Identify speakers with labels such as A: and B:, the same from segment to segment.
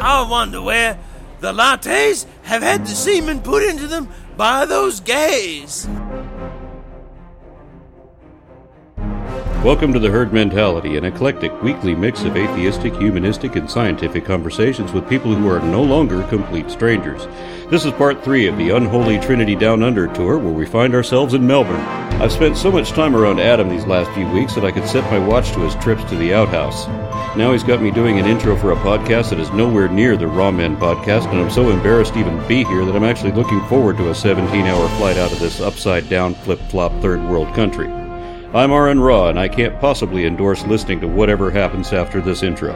A: I wonder where the lattes have had the semen put into them by those gays.
B: Welcome to the Herd Mentality, an eclectic weekly mix of atheistic, humanistic, and scientific conversations with people who are no longer complete strangers. This is part three of the Unholy Trinity Down Under tour, where we find ourselves in Melbourne. I've spent so much time around Adam these last few weeks that I could set my watch to his trips to the outhouse. Now he's got me doing an intro for a podcast that is nowhere near the Ra-Men podcast, and I'm so embarrassed to even be here that I'm actually looking forward to a 17 hour flight out of this upside down, flip flop third world country. I'm Aron Ra, and I can't possibly endorse listening to whatever happens after this intro.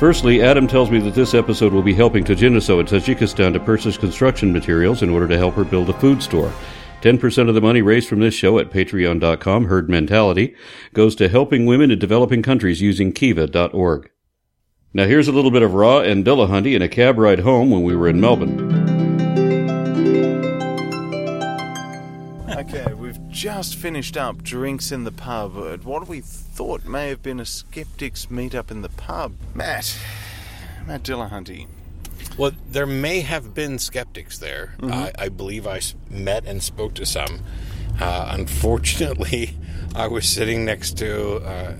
B: Firstly, Adam tells me that this episode will be helping Tajiniso in Tajikistan to purchase construction materials in order to help her build a food store. 10% of the money raised from this show at patreon.com, herd mentality, goes to helping women in developing countries using kiva.org. Now here's a little bit of Ra and Dillahunty in a cab ride home when we were in Melbourne.
C: Okay, we've just finished up drinks in the pub at what we thought may have been a skeptics meetup in the pub. Matt, Matt Dillahunty.
D: Well, there may have been skeptics there. I, I believe I met and spoke to some. Uh, unfortunately, I was sitting next to uh,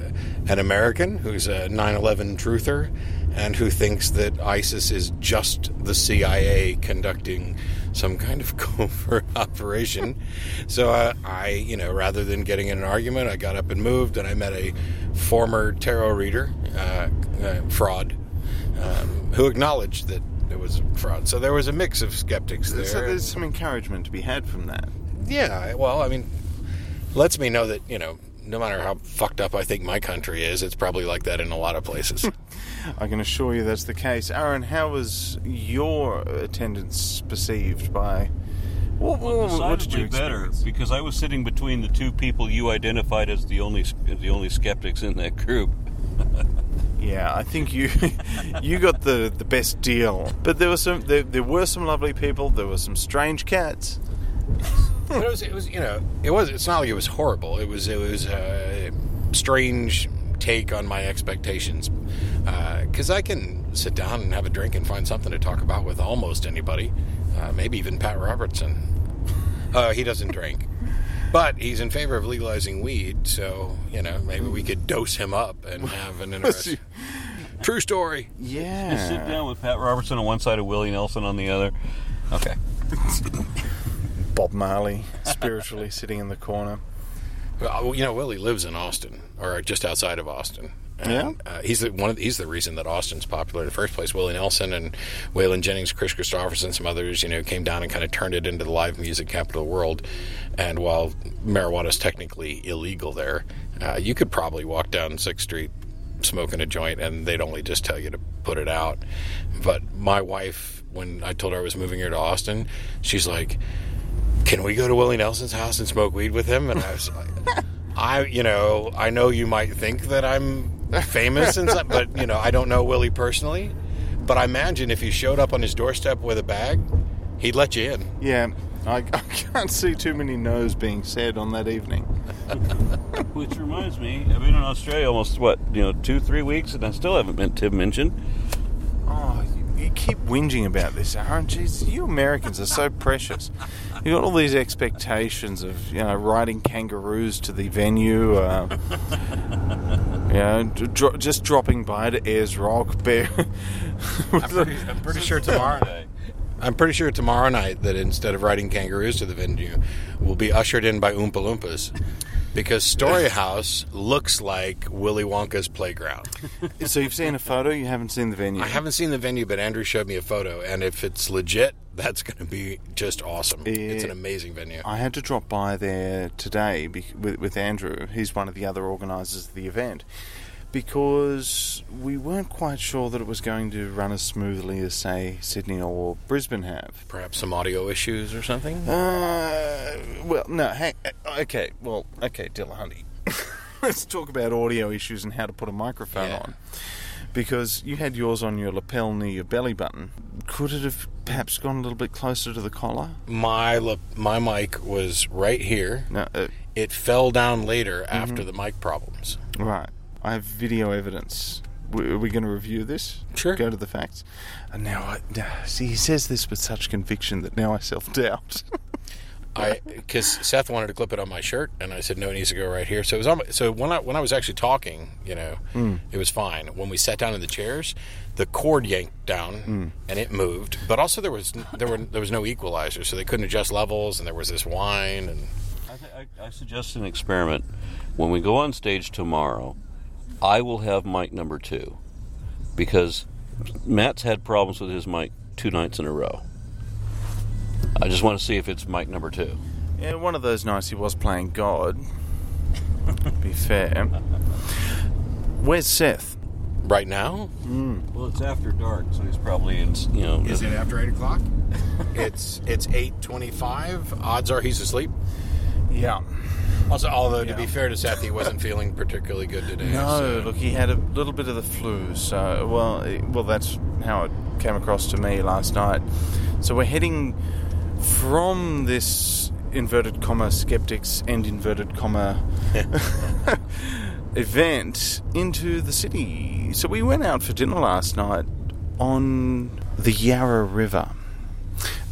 D: an American who's a 9 11 truther and who thinks that ISIS is just the CIA conducting some kind of covert operation. So uh, I, you know, rather than getting in an argument, I got up and moved, and I met a former tarot reader, uh, uh, fraud, um, who acknowledged that it was fraud. So there was a mix of skeptics there.
C: So there's some encouragement to be had from that.
D: yeah, well, I mean, lets me know that you know, no matter how fucked up I think my country is, it's probably like that in a lot of places.
C: I can assure you that's the case. Aron, how was your attendance perceived by. What, what, what did you
B: better because I was sitting between the two people you identified as the only the only skeptics in that group.
C: Yeah, I think you you got the, the best deal. But there were some there, there were some lovely people. There were some strange cats.
D: but it was, it was, you know, it was. It's not like it was horrible. It was, it was a strange take on my expectations. Because I can sit down and have a drink and find something to talk about with almost anybody. Uh, maybe even Pat Robertson. Uh, he doesn't drink, but he's in favor of legalizing weed. So you know, maybe we could dose him up and have an interesting. True story.
C: Yeah.
B: Sit down with Pat Robertson on one side and Willie Nelson on the other. Okay.
C: Bob Marley spiritually sitting in the corner.
D: Well, you know, Willie lives in Austin, or just outside of Austin.
C: Yeah?
D: uh, he's the one. Of, he's the reason that Austin's popular in the first place. Willie Nelson and Waylon Jennings, Kris Kristofferson, some others, you know, came down and kind of turned it into the live music capital of the world. And while marijuana is technically illegal there, uh, you could probably walk down Sixth Street smoking a joint, and they'd only just tell you to put it out. But my wife, when I told her I was moving here to Austin, she's like can we go to Willie Nelson's house and smoke weed with him? And I was like, I, you know, I know you might think that I'm famous and stuff, but you know, I don't know Willie personally. But I imagine if you showed up on his doorstep with a bag, he'd let you in.
C: Yeah, I, I can't see too many no's being said on that evening.
B: Which reminds me, I've been in Australia almost what you know two three weeks, and I still haven't been Tim mentioned.
C: Oh, you, you keep whinging about this, Aron. Jeez, you Americans are so precious. You got all these expectations of you know riding kangaroos to the venue. Uh, you know, d- dro- just dropping by to Ayers Rock. Bear.
D: I'm pretty, I'm pretty sure tomorrow night. I'm pretty sure tomorrow night that instead of riding kangaroos to the venue, we'll be ushered in by Oompa Loompas. Because Story House looks like Willy Wonka's playground.
C: so you've seen a photo, you haven't seen the venue.
D: I haven't seen the venue, but Andrew showed me a photo, and if it's legit, that's going to be just awesome. It's an amazing venue.
C: I had to drop by there today with, with Andrew. He's one of the other organisers of the event. Because we weren't quite sure that it was going to run as smoothly as, say, Sydney or Brisbane have.
D: Perhaps some audio issues or something.
C: Uh, well, no, hang, okay, well, okay, Dillahunty. Let's talk about audio issues and how to put a microphone
D: Yeah.
C: on. Because you had yours on your lapel near your belly button. Could it have perhaps gone a little bit closer to the collar?
D: My lap- my mic was right here.
C: No, uh,
D: It fell down later after the mic problems.
C: right. I have video evidence. W- Are we going to review this?
D: Sure.
C: Go to the facts. And now I see he says this with such conviction that now I self doubt.
D: I because Seth wanted to clip it on my shirt, and I said no, it needs to go right here. So it was on. My, so when I when I was actually talking, you know, mm. it was fine. When we sat down in the chairs, the cord yanked down mm. and it moved, but also there was there were there was no equalizer, so they couldn't adjust levels, and there was this whine and.
B: I, th- I, I suggest an experiment. When we go on stage tomorrow, I will have mic number two because Matt's had problems with his mic two nights in a row. I just want to see if it's mic number two.
C: yeah, one of those nights he was playing God. Be fair. Where's Seth?
D: Right now, hmm.
B: Well, it's after dark, so he's probably in. You know, is
D: it after eight o'clock? it's it's eight twenty-five. Odds are he's asleep.
C: Yeah.
D: Also, although to be fair to Seth, he wasn't feeling particularly good today.
C: No,
D: so-
C: look, he had a little bit of the flu. So, well, well, that's how it came across to me last night. So we're heading from this inverted comma skeptics and inverted comma event into the city. So we went out for dinner last night on the Yarra River.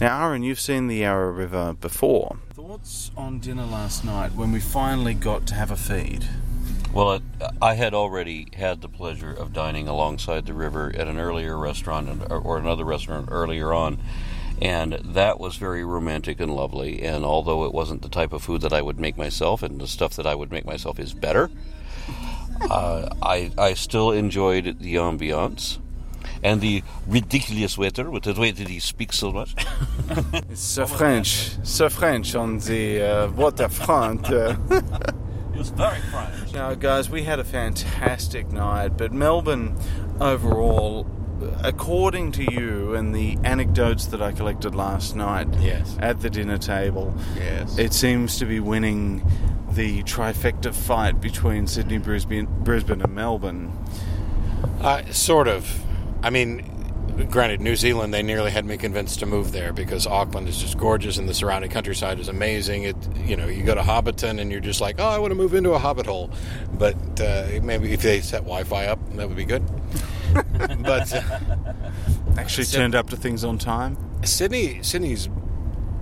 C: Now, Aron, you've seen the Yarra River before. Thoughts on dinner last night when we finally got to have a feed?
B: Well, it, I had already had the pleasure of dining alongside the river at an earlier restaurant or another restaurant earlier on, and that was very romantic and lovely. And although it wasn't the type of food that I would make myself, and the stuff that I would make myself is better, uh, I I still enjoyed the ambiance. And the ridiculous waiter, with the way that he speaks so much.
C: It's so French, so French on the uh, waterfront. Uh.
B: it was very French.
C: Now, guys, we had a fantastic night, but Melbourne overall, according to you and the anecdotes that I collected last night
D: Yes.
C: at the dinner table,
D: Yes.
C: it seems to be winning the trifecta fight between Sydney, Brisbane, Brisbane and Melbourne.
D: Uh, sort of. I mean, granted, New Zealand, they nearly had me convinced to move there because Auckland is just gorgeous and the surrounding countryside is amazing. It, you know, you go to Hobbiton and you're just like, oh, I want to move into a hobbit hole. But uh, maybe if they set Wi-Fi up, that would be good. but uh,
C: Actually,
D: So-
C: turned up to things on time.
D: Sydney, Sydney's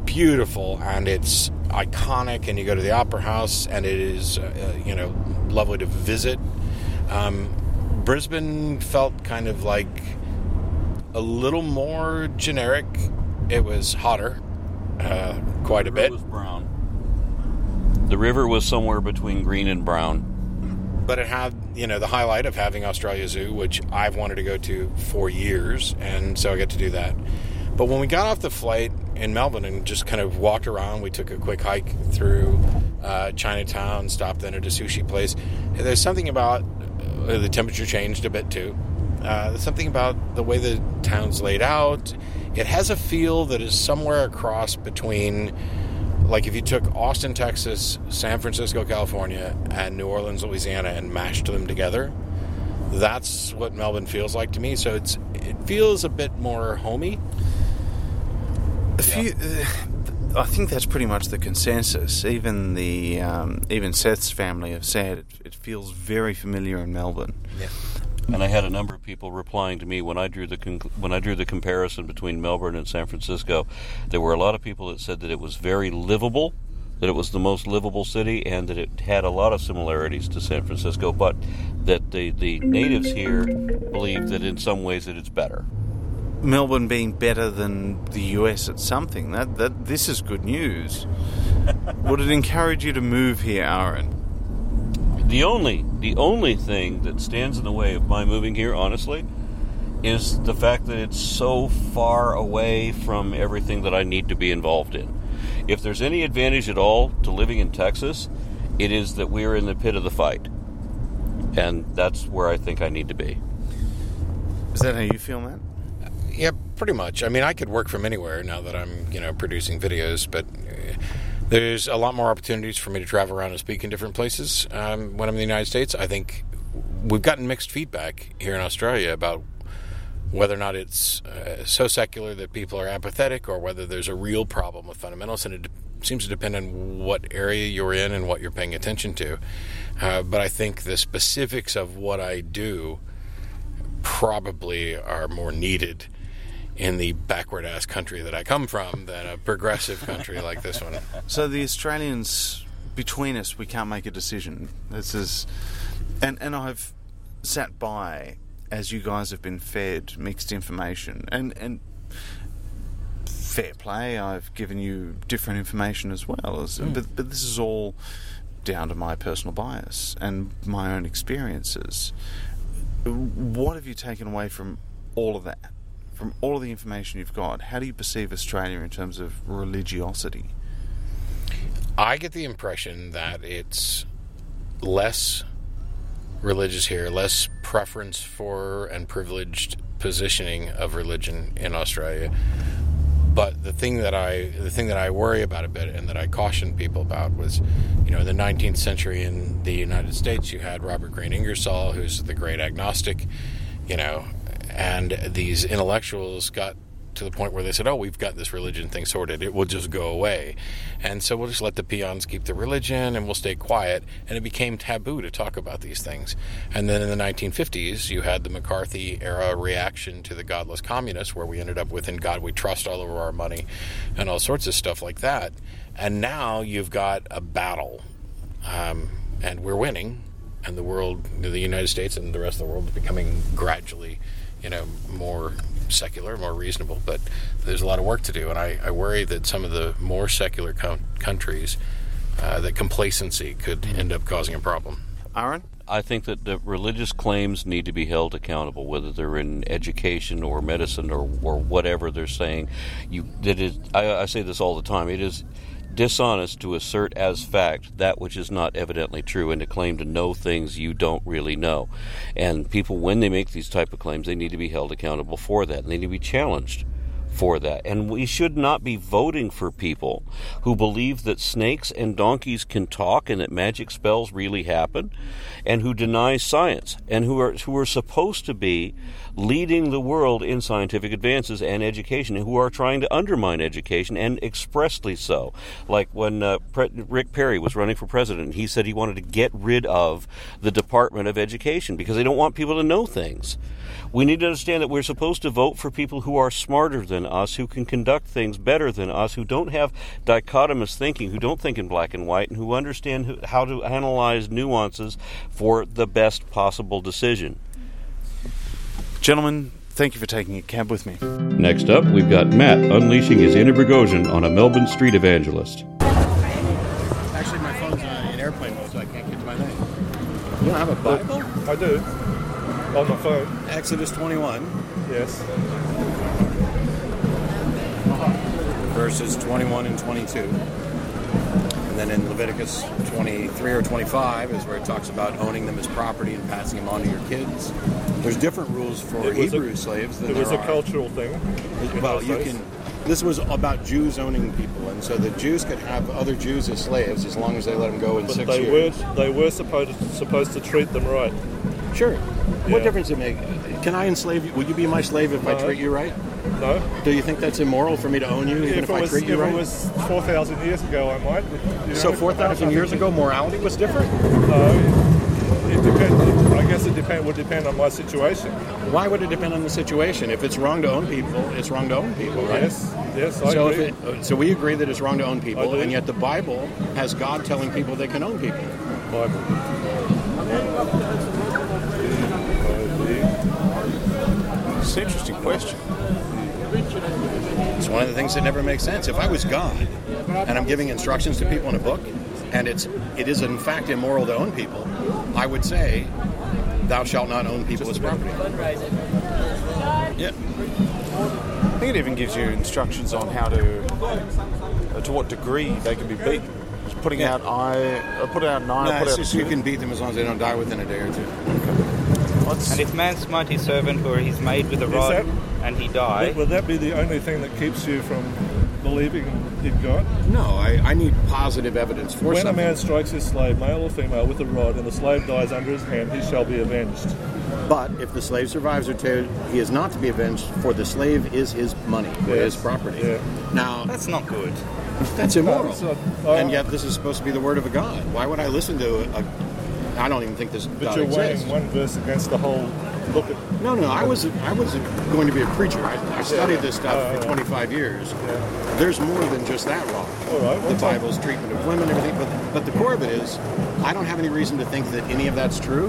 D: beautiful and it's iconic, and you go to the Opera House, and it is, uh, you know, lovely to visit. Um, Brisbane felt kind of like a little more generic. It was hotter, uh, quite a bit,
B: was brown. The river was somewhere between green and brown.
D: but it had, you know, the highlight of having Australia Zoo, which I've wanted to go to for years, and so I get to do that. But when we got off the flight in Melbourne and just kind of walked around, we took a quick hike through uh, Chinatown, stopped in at a sushi place. There's something about the temperature changed a bit too. Uh, something about the way the town's laid out. It has a feel that is somewhere across between, like if you took Austin, Texas, San Francisco, California, and New Orleans, Louisiana, and mashed them together. That's what Melbourne feels like to me. So it's it feels a bit more homey.
C: A few, uh, I think that's pretty much the consensus. Even the um, even Seth's family have said it, it feels very familiar in Melbourne.
D: Yeah.
B: And I had a number of people replying to me when I drew the conc- when I drew the comparison between Melbourne and San Francisco. There were a lot of people that said that it was very livable, that it was the most livable city, and that it had a lot of similarities to San Francisco, but that the, the natives here believe that in some ways that it's better.
C: Melbourne being better than the US at something. That that this is good news. Would it encourage you to move here, Aron?
B: The only the only thing that stands in the way of my moving here, honestly, is the fact that it's so far away from everything that I need to be involved in. If there's any advantage at all to living in Texas, it is that we're in the pit of the fight. And that's where I think I need to be.
C: Is that how you feel, Matt?
D: Yeah, pretty much. I mean, I could work from anywhere now that I'm, you know, producing videos, but uh, there's a lot more opportunities for me to travel around and speak in different places um, when I'm in the United States. I think we've gotten mixed feedback here in Australia about whether or not it's uh, so secular that people are apathetic or whether there's a real problem with fundamentals. And it, seems to depend on what area you're in and what you're paying attention to. Uh, but I think the specifics of what I do probably are more needed in the backward ass country that I come from than a progressive country like this one.
C: So the Australians between us, we can't make a decision. This is, and and I've sat by as you guys have been fed mixed information and and fair play. I've given you different information as well as,
D: Hmm.
C: but but this is all down to my personal bias and my own experiences. What have you taken away from all of that? From all of the information you've got, how do you perceive Australia in terms of religiosity?
D: I get the impression that it's less religious here, less preference for and privileged positioning of religion in Australia. But the thing that I the thing that I worry about a bit and that I caution people about was, you know, in the 19th century in the United States, you had Robert Greene Ingersoll, who's the great agnostic, you know, and these intellectuals got to the point where they said, "Oh, we've got this religion thing sorted; it will just go away," and so we'll just let the peons keep the religion and we'll stay quiet. And it became taboo to talk about these things. And then in the 1950s, you had the McCarthy era reaction to the godless communists, where we ended up with "In God We Trust" all over our money, and all sorts of stuff like that. And now you've got a battle, um, and we're winning, and the world, the United States, and the rest of the world is becoming gradually you know, more secular, more reasonable. But there's a lot of work to do, and I, I worry that some of the more secular co- countries, uh, that complacency could end up causing a problem.
C: Aron?
B: I think that the religious claims need to be held accountable, whether they're in education or medicine or, or whatever they're saying. You that is, I, I say this all the time. It is dishonest to assert as fact that which is not evidently true and to claim to know things you don't really know. And people, when they make these type of claims, they need to be held accountable for that, and they need to be challenged for that. And we should not be voting for people who believe that snakes and donkeys can talk and that magic spells really happen and who deny science and who are who are supposed to be leading the world in scientific advances and education and who are trying to undermine education and expressly so. Like when uh, Pre- Rick Perry was running for president, he said he wanted to get rid of the Department of Education because they don't want people to know things. We need to understand that we're supposed to vote for people who are smarter than us, who can conduct things better than us, who don't have dichotomous thinking, who don't think in black and white, and who understand how to analyze nuances for the best possible decision.
C: Gentlemen, thank you for taking a cab with me.
B: Next up, we've got Matt unleashing his inner Boghossian on a Melbourne street evangelist.
D: Actually, my phone's on in airplane mode, so I can't get to my name. You don't have a Bible?
E: I do. On my phone,
D: Exodus 21,
E: yes.
D: verses 21 and 22. And then in Leviticus 23 or 25 is where it talks about owning them as property and passing them on to your kids. There's different rules for
E: was a-
D: Hebrew slaves than
E: It was a
D: are.
E: cultural thing.
D: Well, you can. This was about Jews owning people, and so the Jews could have other Jews as slaves as long as they let them go in
E: But
D: six
E: they
D: years.
E: were they were supposed supposed to treat them right.
D: Sure. What difference does it make? Can I enslave you? Will you be my slave if I treat you right?
E: No.
D: Do you think that's immoral for me to own you, even
E: If
D: if,
E: it
D: I
E: was
D: treat you
E: if
D: right?
E: it was four thousand years ago, I might. you
D: so four thousand years ago, morality was different.
E: No. It depend, I guess it depend would depend on my situation.
D: Why would it depend on the situation? If it's wrong to own people, it's wrong to own people, right?
E: Yes. Yes, I
D: So, if
E: agree.
D: it, so we agree that it's wrong to own people, and yet the Bible has God telling people they can own people.
E: Bible.
C: An interesting question.
D: It's one of the things that never makes sense. If I was God and I'm giving instructions to people in a book, and it's it is in fact immoral to own people, I would say, "Thou shalt not own people as property." Yeah,
C: I think it even gives you instructions on how to, uh, to what degree they can be beaten. Just putting
D: Yeah.
C: out eye, uh, put out eye,
D: no,
C: put out
D: you can beat them as long as they don't die within a day or two.
C: What's-
F: And if man smite his servant or he's made with a rod
E: that-
F: and he die,
E: Would, would that be the only thing that keeps you from believing in God?
D: No, I, I need positive evidence for
E: When a man strikes his slave, male or female, with a rod, and the slave dies under his hand, he shall be avenged.
D: But if the slave survives or two, he is not to be avenged, for the slave is his money, or his property.
E: Yeah.
D: Now,
F: that's not good.
D: That's immoral.
E: it's not- oh.
D: and yet, this is supposed to be the word of a God. Why would I listen to a? I don't even think this
E: But you're
D: exists.
E: weighing one verse against the whole. Look at.
D: No, no, I was I was going to be a preacher. I, I studied this stuff
E: Uh,
D: for 25 years.
E: Yeah.
D: There's more than just that, Rob.
E: All right,
D: The
E: well,
D: Bible's treatment of women, everything. But but the core of it is, I don't have any reason to think that any of that's true.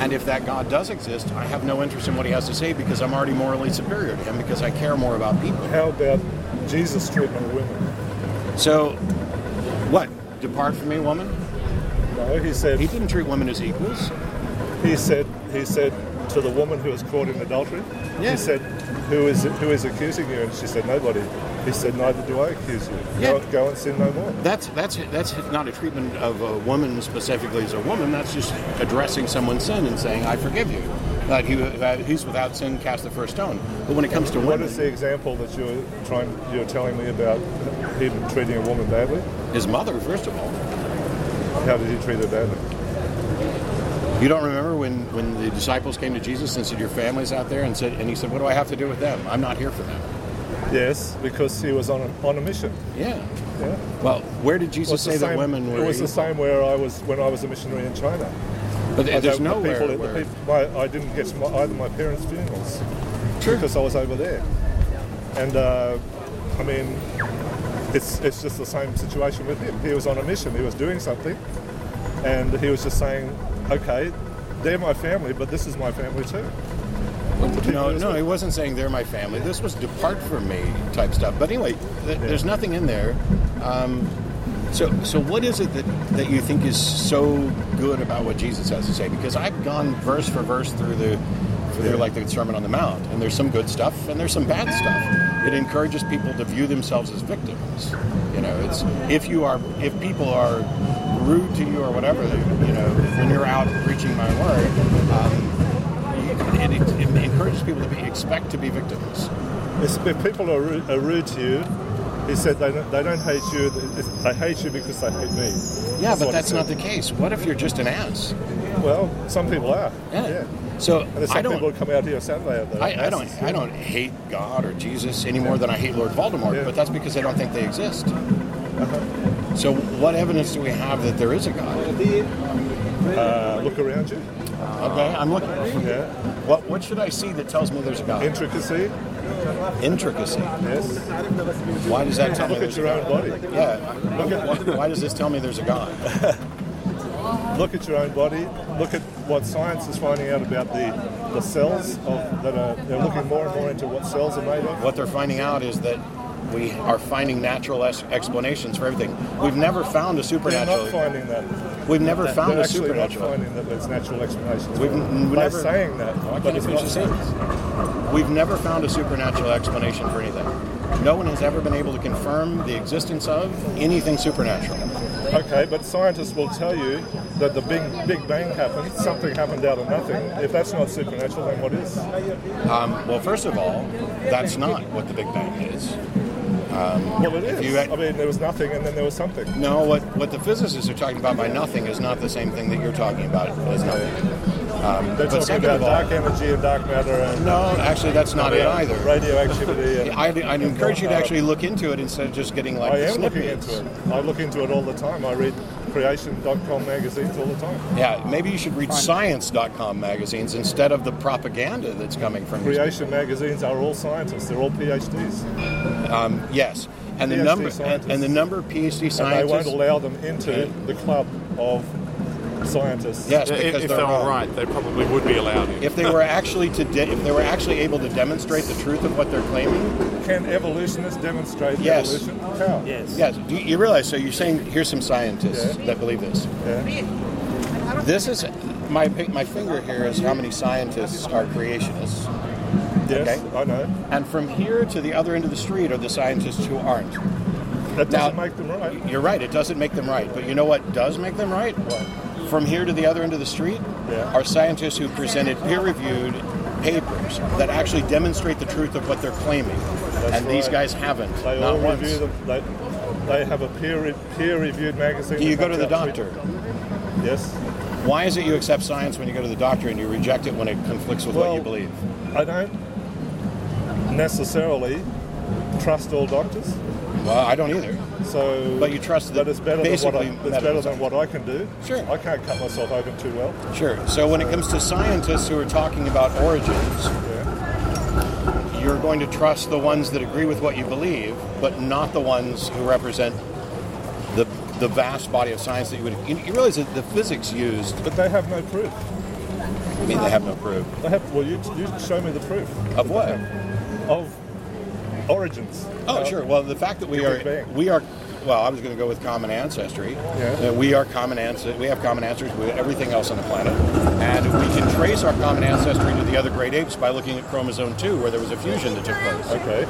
D: And if that God does exist, I have no interest in what he has to say because I'm already morally superior to him because I care more about people.
E: How about Jesus' treatment of women?
D: So, what? Depart from me, woman.
E: No, he said.
D: He didn't treat women as equals.
E: He said. He said to the woman who was caught in adultery.
D: Yeah.
E: He said, "Who is who is accusing you?" And she said, "Nobody." He said, "Neither do I accuse you. Go,
D: Yeah.
E: go and sin no more."
D: That's that's that's not a treatment of a woman specifically as a woman. That's just addressing someone's sin and saying, "I forgive you." Uh, he, uh, he's without sin, cast the first stone. But when it comes to
E: What
D: women,
E: is the example that you're trying? You're telling me about him treating a woman badly.
D: his mother, first of all,
E: How did he treat her badly?
D: you don't remember when, when the disciples came to Jesus and said, "Your family's out there," and said, and he said, "What do I have to do with them? I'm not here for them."
E: Yes, because he was on a, on a mission.
D: Yeah.
E: Yeah.
D: Well, where did Jesus
E: the
D: say that women were?
E: It was the same where I was when I was a missionary in China.
D: But
E: I
D: there's
E: don't- the people, the people- my, I didn't get to my, either my parents' funerals
D: Sure.
E: because I was over there. And uh, I mean, it's it's just the same situation with him. He was on a mission. He was doing something, and he was just saying, "Okay, they're my family, but this is my family too."
D: No, no, he wasn't saying they're my family. This was depart from me type stuff. But anyway, th- there's nothing in there. Um, so, so what is it that, that you think is so good about what Jesus has to say? Because I've gone verse for verse through the through like the Sermon on the Mount, and there's some good stuff and there's some bad stuff. It encourages people to view themselves as victims. You know, it's if you are if people are rude to you or whatever, you know, when you're out preaching my word. Um, it, it, it encourages people to be, expect to be victims.
E: If people are rude, are rude to you, he said they don't, they don't hate you. They hate you because they hate me.
D: Yeah,
E: what
D: but that's not the case. What if you're just an ass?
E: Well, some people are.
D: Yeah. So
E: And there's some
D: I don't.
E: people come out here Saturday. Are the
D: I, I don't. I don't hate God or Jesus any more than I hate Lord Voldemort.
E: Yeah.
D: But that's because I don't think they exist. So what evidence do we have that there is a God?
E: Uh, look around you.
D: Okay, I'm looking.
E: Yeah.
D: What What should I see that tells me there's a God?
E: Intricacy.
D: Intricacy.
E: Yes.
D: Why does that tell me
E: Look at your own
D: God?
E: body.
D: Yeah.
E: Look at
D: Why, why does this tell me there's a God?
E: look at your own body. Look at what science is finding out about the the cells of, that are. They're looking more and more into what cells are made of.
D: What they're finding out is that we are finding natural es- explanations for everything. We've never found a supernatural.
E: They're
D: supernatural.
E: not finding that.
D: We've never found
E: They're
D: a
E: actually not
D: supernatural.
E: finding that there's natural explanations.
D: We've
E: for it.
D: n-
E: They're
D: never-
E: saying that,
D: Why
E: but
D: can't
E: it's not
D: sentence? We've never found a supernatural explanation for anything. No one has ever been able to confirm the existence of anything supernatural.
E: Okay, but scientists will tell you that the Big Big Bang happened. Something happened out of nothing. If that's not supernatural, then what is?
D: Um, well, first of all, that's not what the Big Bang is.
E: Well, it is.
D: had-
E: I mean, there was nothing, and then there was something.
D: No, what, what the physicists are talking about by nothing is not the same thing that you're talking about as nothing. Um,
E: They're
D: but
E: talking about
D: of
E: dark energy and dark matter and
D: no, actually, that's not it either.
E: radioactivity. And,
D: I'd, I'd encourage you to actually look into it instead of just getting like
E: I am looking
D: snippets.
E: into it. I look into it all the time. I read creation.com magazines all the time.
D: Yeah, maybe you should read science.com magazines instead of the propaganda that's coming from these
E: Creation magazines are all scientists. They're all PhDs.
D: Um, yes, and the number and,
E: scientists.
D: and the number of PhD scientists.
E: And they won't allow them into the club of scientists.
D: yes,
C: If,
D: because
C: if
D: they're
C: they were
D: wrong.
C: right, they probably would be allowed in.
D: If they were actually to de- if they were actually able to demonstrate the truth of what they're claiming,
E: Can evolutionists demonstrate
D: Yes.
E: evolution? How?
F: Yes.
D: yes, do you, you realize? So you're saying here's some scientists
E: Yeah.
D: that believe this.
E: Yeah.
D: This is my my finger here is how many scientists are creationists,
E: Yes,
D: Okay.
E: I know.
D: and from here to the other end of the street are the scientists who aren't.
E: That doesn't make them right.
D: You're right; it doesn't make them right, but you know what does make them right? From here to the other end of the street
E: Yeah.
D: are scientists who presented peer-reviewed papers that actually demonstrate the truth of what they're claiming,
E: That's
D: and these guys haven't,
E: They
D: not
E: all
D: once.
E: review them. They, they have a peer peer reviewed magazine.
D: Do you go to the doctor?
E: weekly. Yes.
D: Why is it you accept science when you go to the doctor and you reject it when it conflicts with what you believe?
E: I don't necessarily trust all doctors.
D: Well, I don't either.
E: So,
D: But you trust that
E: it's better than what I, it's better than what I can do.
D: Sure.
E: I can't cut myself open too well.
D: Sure. So when it comes to scientists who are talking about origins,
E: Yeah.
D: you're going to trust the ones that agree with what you believe, but not the ones who represent the the vast body of science that you would. You, you realize that the physics used.
E: But they have no proof.
D: I mean, they have no proof
E: They have. Well, you, you show me the proof
D: of what.
E: of origins.
D: Oh,
E: Uh,
D: sure. Well, the fact that we are we are. Well, I was going to go with common ancestry.
E: Yeah.
D: Uh, we are common ancestry. We have common ancestry with everything else on the planet, and we can trace our common ancestry to the other great apes by looking at chromosome two, where there was a fusion that took place.
E: Okay.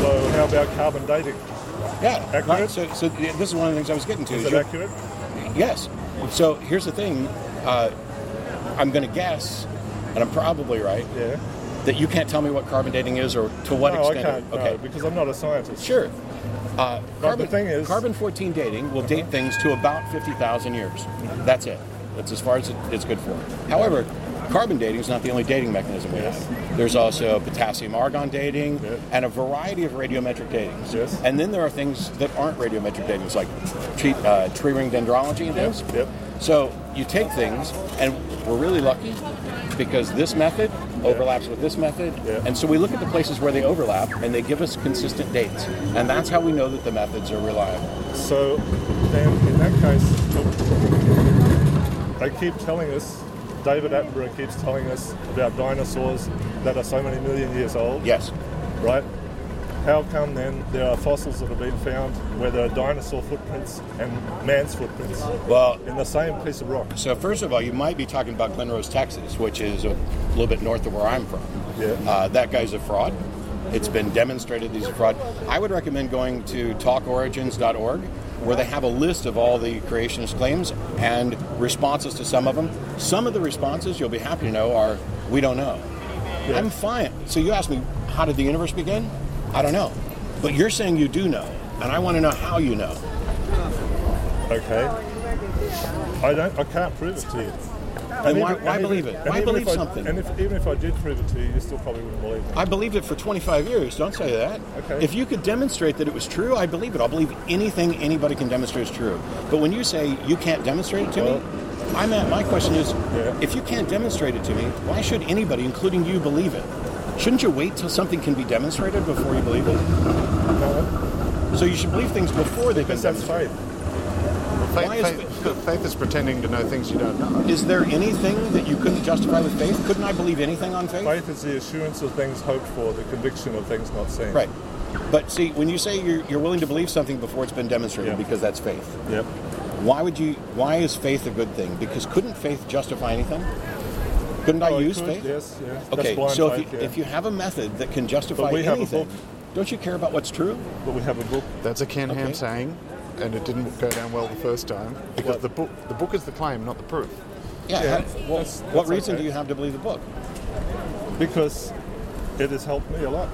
E: So how about carbon dating?
D: Yeah.
E: Accurate?
D: Right. So, so th- this is one of the things I was getting to.
E: Is
D: is
E: it accurate?
D: Yes. So here's the thing. Uh, I'm going to guess, and I'm probably right,
E: Yeah.
D: That you can't tell me what carbon dating is or to what
E: no,
D: extent.
E: I can't.
D: okay.
E: No, because I'm not a scientist.
D: Sure. Uh, carbon,
E: the thing is-
D: carbon 14 dating will date things to about 50,000 years. That's it. That's as far as it, it's good for. However, carbon dating is not the only dating mechanism we
E: Yes.
D: have. There's also potassium argon dating
E: Yeah.
D: and a variety of radiometric datings.
E: Yes.
D: And then there are things that aren't radiometric datings, like tree, uh, tree ring dendrology and
E: Yep.
D: things.
E: Yep.
D: So you take things, and we're really lucky because this method overlaps with this method,
E: Yeah.
D: and so we look at the places where they overlap, and they give us consistent dates, and that's how we know that the methods are reliable.
E: So then, in that case, they keep telling us. David Attenborough keeps telling us about dinosaurs that are so many million years old.
D: Yes.
E: right? How come then there are fossils that have been found where there are dinosaur footprints and man's footprints
D: Well,
E: in the same piece of rock?
D: so first of all, you might be talking about Glen Rose, Texas, which is a little bit north of where I'm from.
E: Yeah.
D: Uh, that guy's a fraud. It's been demonstrated he's a fraud. I would recommend going to talkorigins.org where they have a list of all the creationist claims and responses to some of them. Some of the responses, you'll be happy to know, are we don't know. I'm fine. So you asked me, how did the universe begin? I don't know. But you're saying you do know, and I want to know how you know.
E: Okay. I don't. I can't prove it to you.
D: And why-
E: even-
D: why believe it? Why believe
E: I-
D: something?
E: And if, even if I did prove it to you, you still probably wouldn't believe it.
D: I believed it for 25 years. Don't say that.
E: Okay.
D: If you could demonstrate that it was true, I believe it. I'll believe anything anybody can demonstrate is true. But when you say you can't demonstrate it to me, I'm at my question is,
E: Yeah.
D: if you can't demonstrate it to me, why should anybody, including you, believe it? Shouldn't you wait till something can be demonstrated before you believe it?
E: No,
D: So you should believe things before they've been demonstrated.
E: faith.
D: Why
G: Faith,
D: is
G: faith, faith is pretending to know things you don't know.
D: Is there anything that you couldn't justify with faith? Couldn't I believe anything on faith?
E: Faith is the assurance of things hoped for, the conviction of things not seen.
D: Right. But see, when you say you're, you're willing to believe something before it's been demonstrated,
E: Yeah.
D: because that's faith.
E: Yep.
D: Why would you? Why is faith a good thing? Because couldn't faith justify anything? Couldn't I
E: Oh,
D: use
E: could,
D: faith?
E: Yes. Yeah.
D: Okay,
E: That's blind
D: so
E: faith,
D: if you,
E: yeah.
D: if you have a method that can justify
E: But we have a
D: anything,
E: book.
D: don't you care about what's true?
E: But we have a book.
G: That's a Ken
D: Okay.
G: Ham saying, and it didn't go down well the first time because
E: What?
G: the book the book is the claim, not the proof.
D: Yeah.
E: Yeah,
D: how- well,
E: that's-
D: what reason
E: okay.
D: do you have to believe the book?
E: because it has helped me a lot.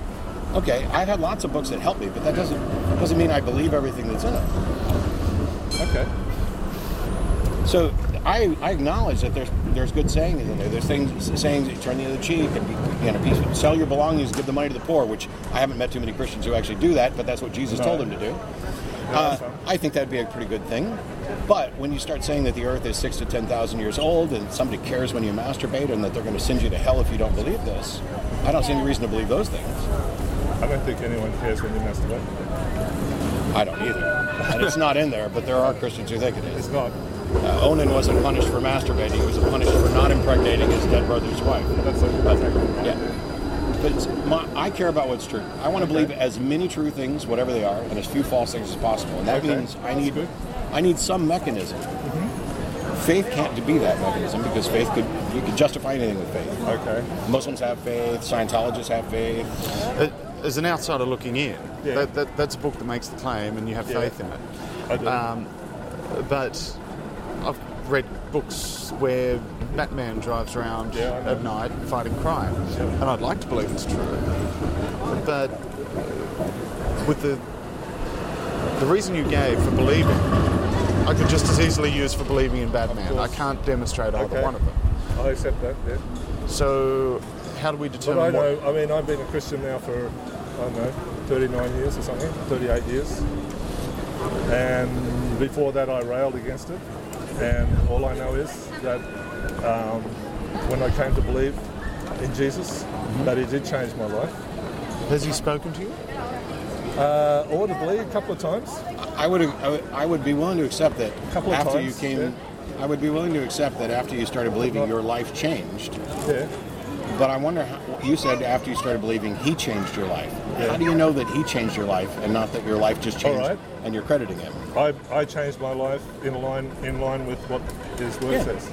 D: Okay, I've had lots of books that help me, but that doesn't doesn't mean I believe everything that's in it.
E: Okay.
D: So I, I acknowledge that there's there's good sayings in there. There's things sayings that turn the other cheek and be, you know, peace, sell your belongings, give the money to the poor. Which I haven't met too many Christians who actually do that, but that's what Jesus
E: No.
D: told them to do. Uh. I think that'd be a pretty good thing. But when you start saying that the Earth is six to ten thousand years old, and somebody cares when you masturbate, and that they're going to send you to hell if you don't believe this, I don't see any reason to believe those things.
E: I don't think anyone cares when you masturbate.
D: I don't either, and it's not in there. But there are Christians who think it is.
E: It's not.
D: Uh, Onan wasn't punished for masturbating; he was punished for not impregnating his dead brother's wife.
E: That's a, that's a,
D: Yeah. But my, I care about what's true. I want to believe as many true things, whatever they are, and as few false things as possible. And that
E: Okay.
D: means I need
E: good. Mm-hmm.
D: I need some mechanism. Faith can't be that mechanism because faith could you could justify anything with faith.
E: Okay.
D: Muslims have faith, Scientologists have faith.
G: Uh, As an outsider looking in,
E: Yeah.
G: that, that, that's a book that makes the claim, and you have
E: Yeah.
G: faith in it.
E: I do.
G: Um, but I've read books where Batman drives around
E: Yeah,
G: at night fighting crime, and I'd like to believe it's true. But with the the reason you gave for believing, I could just as easily use for believing in Batman. I can't demonstrate either
E: Okay.
G: one of them.
E: I accept that. Yeah.
G: So, how do we
E: But
G: determine
E: I
G: what?
E: know. I mean, I've been a Christian now for I don't know 39 years or something, 38 years. And before that, I railed against it. And all I know is that um, when I came to believe in Jesus, that He did change my life.
G: Has he spoken to you?
E: Uh, audibly a couple of times.
D: I would, I would I would be willing to accept that
E: Couple of
D: after
E: times,
D: you came.
E: yeah.
D: I would be willing to accept that after you started believing, your life changed.
E: Yeah.
D: But I wonder how you said after you started believing, he changed your life. How do you know that he changed your life and not that your life just changed
E: right.
D: and you're crediting him?
E: I, I changed my life in line in line with what His Word
D: Yeah.
E: says.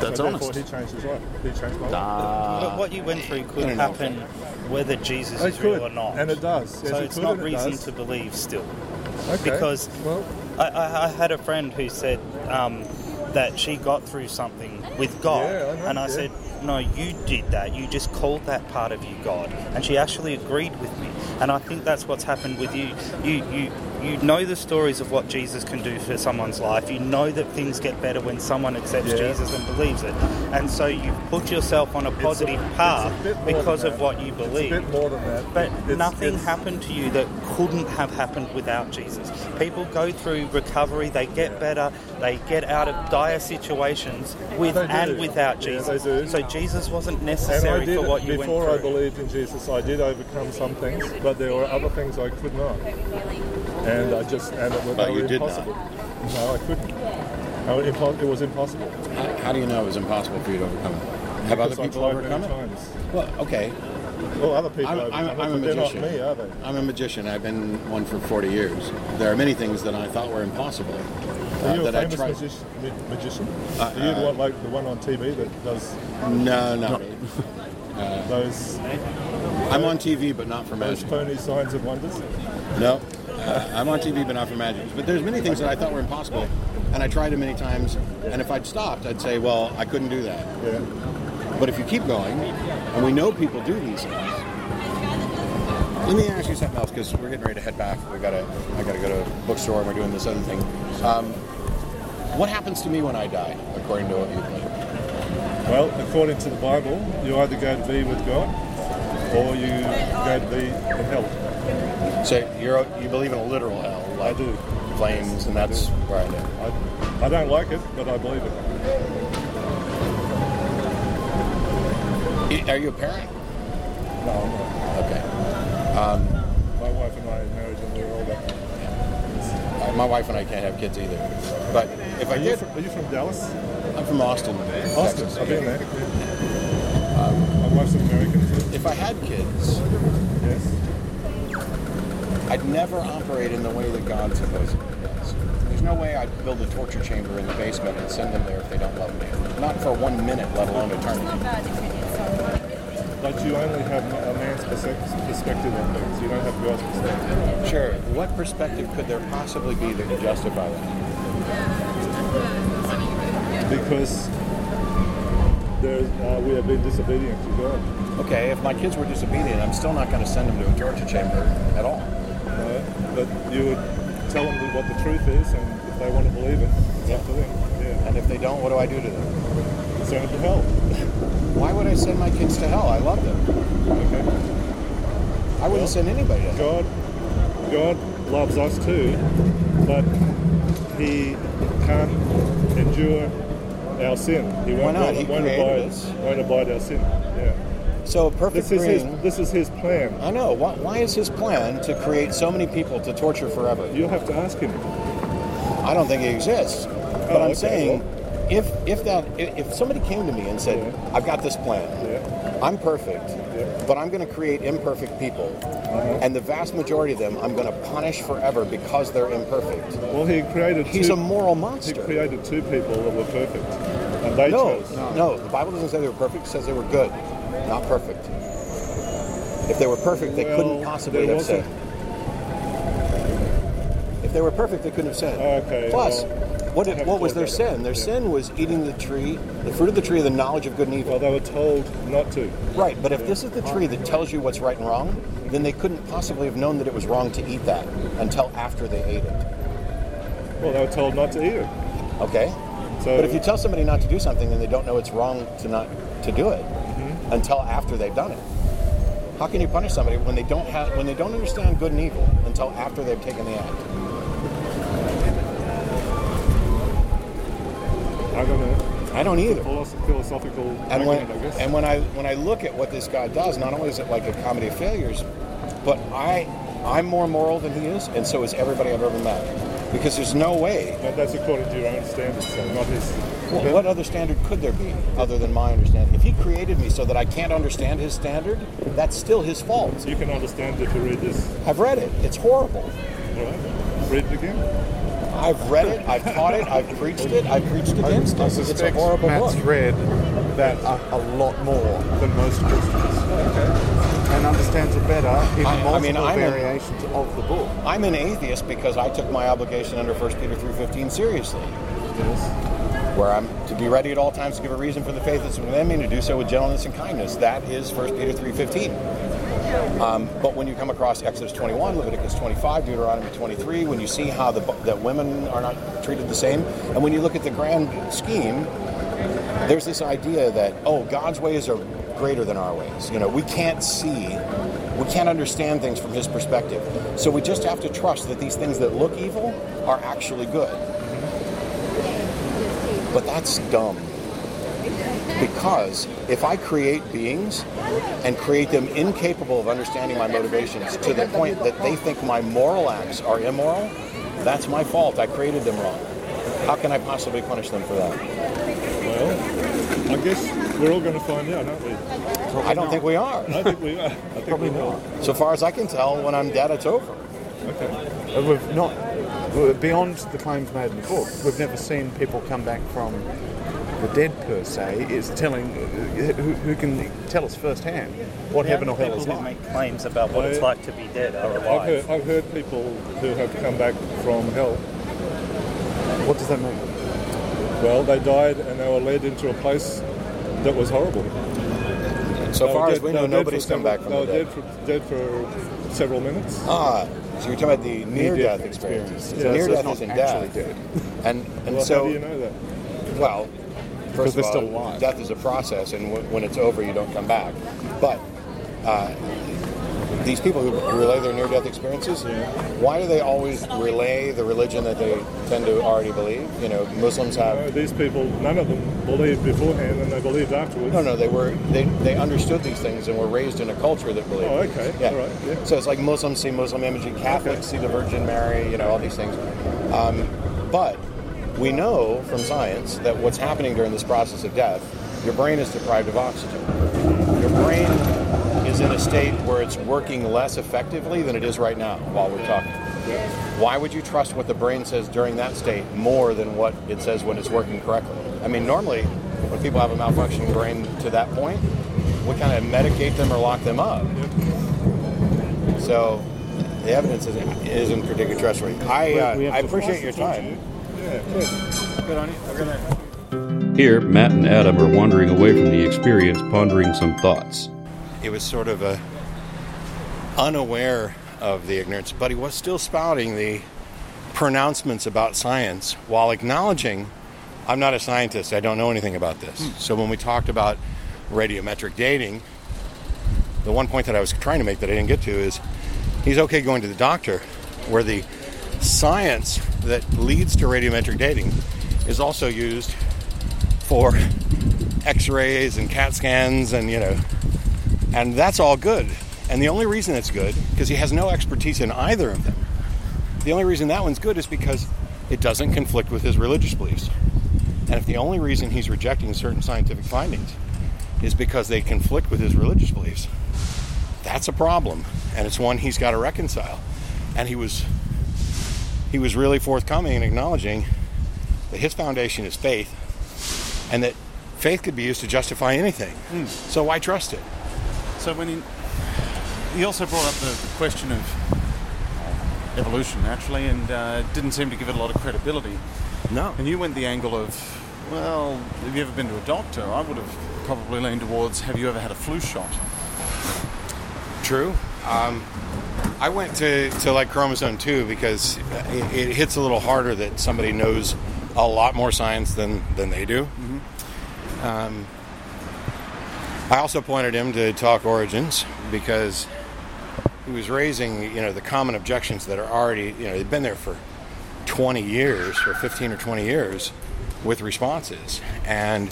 G: That's
E: so
G: honest.
E: Therefore, He changed His life. He changed my life.
F: But what you went through could
D: I know.
F: happen whether Jesus
E: It
F: is real or not.
E: and it does. Yes,
F: so
E: it
F: it's
E: could
F: not
E: and it
F: reason to believe still.
E: Okay.
F: because-
E: well,
F: I, I, I had a friend who said um, that she got through something with God,
E: Yeah, I know,
F: and I
E: yeah.
F: said, "No, you did that. You just called that part of you God." And she actually agreed with me, and I think that's what's happened with you. You you you know the stories of what Jesus can do for someone's life. You know that things get better when someone accepts
E: Yeah.
F: Jesus and believes it, and so you put yourself on a positive
E: a
F: path
E: more
F: because of what you believe.
E: It's a bit more than that.
F: But
E: It's-
F: nothing
E: it's-
F: happened to you that couldn't have happened without Jesus. People go through recovery, they get better, they get out of dire situations with and without
E: Yeah,
F: Jesus.
E: do.
F: So Jesus wasn't necessary for what you went
E: before I believed in Jesus, I did overcome some things, but there were other things I could not. And I just, and it,
D: But you did not.
E: impossible. No, I couldn't. No, it, was impossible.
D: How, how do you know it was impossible for you to overcome it? Have other
E: Because I
D: people overcome it?
E: times.
D: Well, okay.
E: Well, other people
D: I'm,
E: overcome
D: I'm,
E: it,
D: I'm a
E: not
D: magician.
E: me, are they?
D: I'm a magician. I've been one for 40 years. There are many things that I thought were impossible. uh,
E: Are you a
D: that I
E: famous
D: tried.
E: magician? ma- magician?
D: Uh,
E: Are you the
D: uh,
E: one, like the one on TV that does
D: No, no.
E: those
D: I'm on TV, but not for magic.
E: those phony signs of wonders?
D: No. I'm on TV, but not for magic. But there's many things that I thought were impossible, and I tried it many times. And if I'd stopped, I'd say, well, I couldn't do that.
E: Yeah.
D: But if you keep going, and we know people do these things. Let me ask you something else because we're getting ready to head back. We gotta, I gotta go to a bookstore and we're doing this other thing. Um, what happens to me when I die, according to what you believe?
E: Well, according to the Bible, you either go to be with God or you go to be in hell.
D: So you're, you believe in a literal hell,
E: I do.
D: flames, and that's where I live.
E: I, I don't like it, but I believe it.
D: Are you a parent?
E: No, I'm not.
D: Okay.
E: My wife and I are married and we're all that.
D: Uh, my wife and I can't have kids either. But if I
E: Are you,
D: did,
E: from, are you from Dallas?
D: I'm from Austin,
E: Austin.
D: Texas.
E: I've been there. Um, my wife's an American too.
D: If I had kids,
E: Yes.
D: I'd never operate in the way that God supposedly does. There's no way I'd build a torture chamber in the basement and send them there if they don't love me. Not for one minute, let alone eternity.
E: But you only have a man's perse- perspective on things. You don't have God's perspective.
D: Sure. What perspective could there possibly be that would justify that?
E: Because there, uh, we have been disobedient to God.
D: Okay, if my kids were disobedient, I'm still not going to send them to a torture chamber at all.
E: But you would tell them what the truth is, and if they want to believe it, it's up to them. Yeah.
D: And if they don't, what do I do to them?
E: Send them to hell.
D: Why would I send my kids to hell? I love them.
E: Okay.
D: I wouldn't
E: Well,
D: send anybody to hell.
E: God, God loves us too, but He can't endure our sin. He won't,
D: not? He
E: won't abide,
D: us.
E: won't abide our sin.
D: So perfect
E: This is his. This is His plan.
D: I know. Why, why is his plan to create so many people to torture forever?
E: You'll have to ask Him.
D: I don't think it exists. But
E: Oh,
D: I'm
E: okay,
D: saying, if if that if somebody came to me and said,
E: Yeah.
D: "I've got this plan.
E: Yeah.
D: I'm perfect,
E: Yeah.
D: but I'm going to create imperfect people,
E: Uh-huh.
D: and the vast majority of them I'm going to punish forever because they're imperfect."
E: Well, He created.
D: He's
E: two,
D: a moral monster.
E: He created two people that were perfect, and they
D: No,
E: chose.
D: no, the Bible doesn't say they were perfect. It says they were good, not perfect. If they were perfect, they couldn't possibly
E: there
D: have sinned. If they were perfect, they couldn't have sinned.
E: Okay,
D: Plus,
E: well,
D: what,
E: I
D: did,
E: have
D: what was their
E: it.
D: sin? Their
E: Yeah.
D: sin was eating the tree, the fruit of the tree of the knowledge of good and evil.
E: Well, they were told not to.
D: Right, but if this is the tree that tells you what's right and wrong, then they couldn't possibly have known that it was wrong to eat that until after they ate it.
E: Well, they were told not to eat it.
D: Okay?
E: So,
D: But if you tell somebody not to do something, then they don't know it's wrong to not to do it
E: Mm-hmm.
D: Until after they've done it. How can you punish somebody when they don't have when they don't understand good and evil until after they've taken the act?
E: I don't know.
D: I don't either.
E: Philosophical
D: And when
E: argument, I guess.
D: and when I when I look at what this guy does, not only is it like a comedy of failures, but I I'm more moral than he is, and so is everybody I've ever met. Because there's no way.
E: But that's according to your own standards, so not his.
D: What, what other standard could there be other than my understanding? If he created me so that I can't understand his standard, that's still his fault.
E: You can understand if you read this.
D: I've read it. It's horrible.
E: All right. Read it again.
D: I've read it. I've taught it. I've preached it. I've preached against
G: I
D: it. It's a
G: suspect
D: horrible
G: Matt's
D: book.
G: read that a, a lot more than most Christians. And understands it better in
D: I- I
G: multiple
D: mean, I'm a-
G: variations of the book.
D: I'm an atheist because I took my obligation under 1 Peter 3.15 seriously. Where I'm to be ready at all times to give a reason for the faith that's within me and to do so with gentleness and kindness. That is 1 Peter 3.15. Um, but when you come across Exodus 21, Leviticus 25, Deuteronomy 23, when you see how the, that women are not treated the same, and when you look at the grand scheme, there's this idea that oh god's ways are greater than our ways. You know we can't see we can't understand things from his perspective. So we just have to trust that these things that look evil are actually good. But that's dumb. Because if i create beings and create them incapable of understanding my motivations to the point that they think my moral acts are immoral that's my fault. I created them wrong. How can i possibly punish them for that?
E: Well, I guess we're all going to find out, aren't we?
D: I don't think we are.
E: I think we are. I think
G: Probably
E: we
G: not.
D: So far as I can tell, when I'm dead, it's over.
E: Okay.
G: Uh, We've not, we're beyond the claims made in the book, we've never seen people come back from the dead per se. It's telling uh, who, who can tell us firsthand what
F: The
G: heaven or
F: only
G: hell
F: people
G: is
F: who
G: like.
F: make claims about what it's like to be dead are
E: I've heard, I've heard people who have come back from hell.
G: What does that mean?
E: Well, they died and they were led into a place that was horrible.
D: So
E: were
D: far as we know,
E: dead
D: nobody's come
E: several-
D: back from
E: They
D: the dead.
E: dead for, dead for several minutes.
D: Ah, so you're talking about the near-death experience.
E: Yeah,
D: near-death
G: it's
D: isn't death.
G: actually dead.
D: And and
E: Well,
D: so
E: how do you know that?
D: well, first of all, death is a process, and w- when it's over, you don't come back. But uh, these people who relay their near-death experiences, why do they always relay the religion that they tend to already believe? You know, Muslims have
E: No, these people, none of them believed beforehand and they believed afterwards.
D: No, no, they were they, they understood these things and were raised in a culture that believed.
E: Oh, okay.
D: Yeah.
E: All right, yeah.
D: So it's like Muslims see Muslim imagery, Catholics see the Virgin Mary, you know, all these things. Um, but we know from science that what's happening during this process of death, your brain is deprived of oxygen. Your brain is in a state where it's working less effectively than it is right now while we're talking. Why would you trust what the brain says during that state more than what it says when it's working correctly? I mean, normally when people have a malfunctioning brain to that point, we kind of medicate them or lock them up. So the evidence isn't, isn't particularly trustworthy. I, uh, I appreciate your time.
E: Yeah, good.
D: Good on you. Have a good night.
B: Here, Matt and Adam are wandering away from the experience, pondering some thoughts.
D: It was sort of a unaware of the ignorance, but he was still spouting the pronouncements about science while acknowledging, I'm not a scientist, I don't know anything about this. Hmm. So when we talked about radiometric dating, the one point that I was trying to make that I didn't get to is he's okay going to the doctor, where the science that leads to radiometric dating is also used for x-rays and cat scans and you know and that's all good. And the only reason it's good, because he has no expertise in either of them, the only reason that one's good is because it doesn't conflict with his religious beliefs. And if the only reason he's rejecting certain scientific findings is because they conflict with his religious beliefs, that's a problem. And it's one he's got to reconcile. And he was he was really forthcoming in acknowledging that his foundation is faith and that faith could be used to justify anything. Hmm. So why trust it?
G: So when he, he also brought up the, question of evolution, naturally, and uh, didn't seem to give it a lot of credibility.
D: No.
G: And you went the angle of, well, have you ever been to a doctor? I would have probably leaned towards, have you ever had a flu shot?
D: True. Um, I went to, to like chromosome 2 because it, it hits a little harder that somebody knows a lot more science than, than they do. Um, I also pointed him to Talk Origins because he was raising, you know, the common objections that are already, you know, they've been there for 20 years or 15 or 20 years with responses. And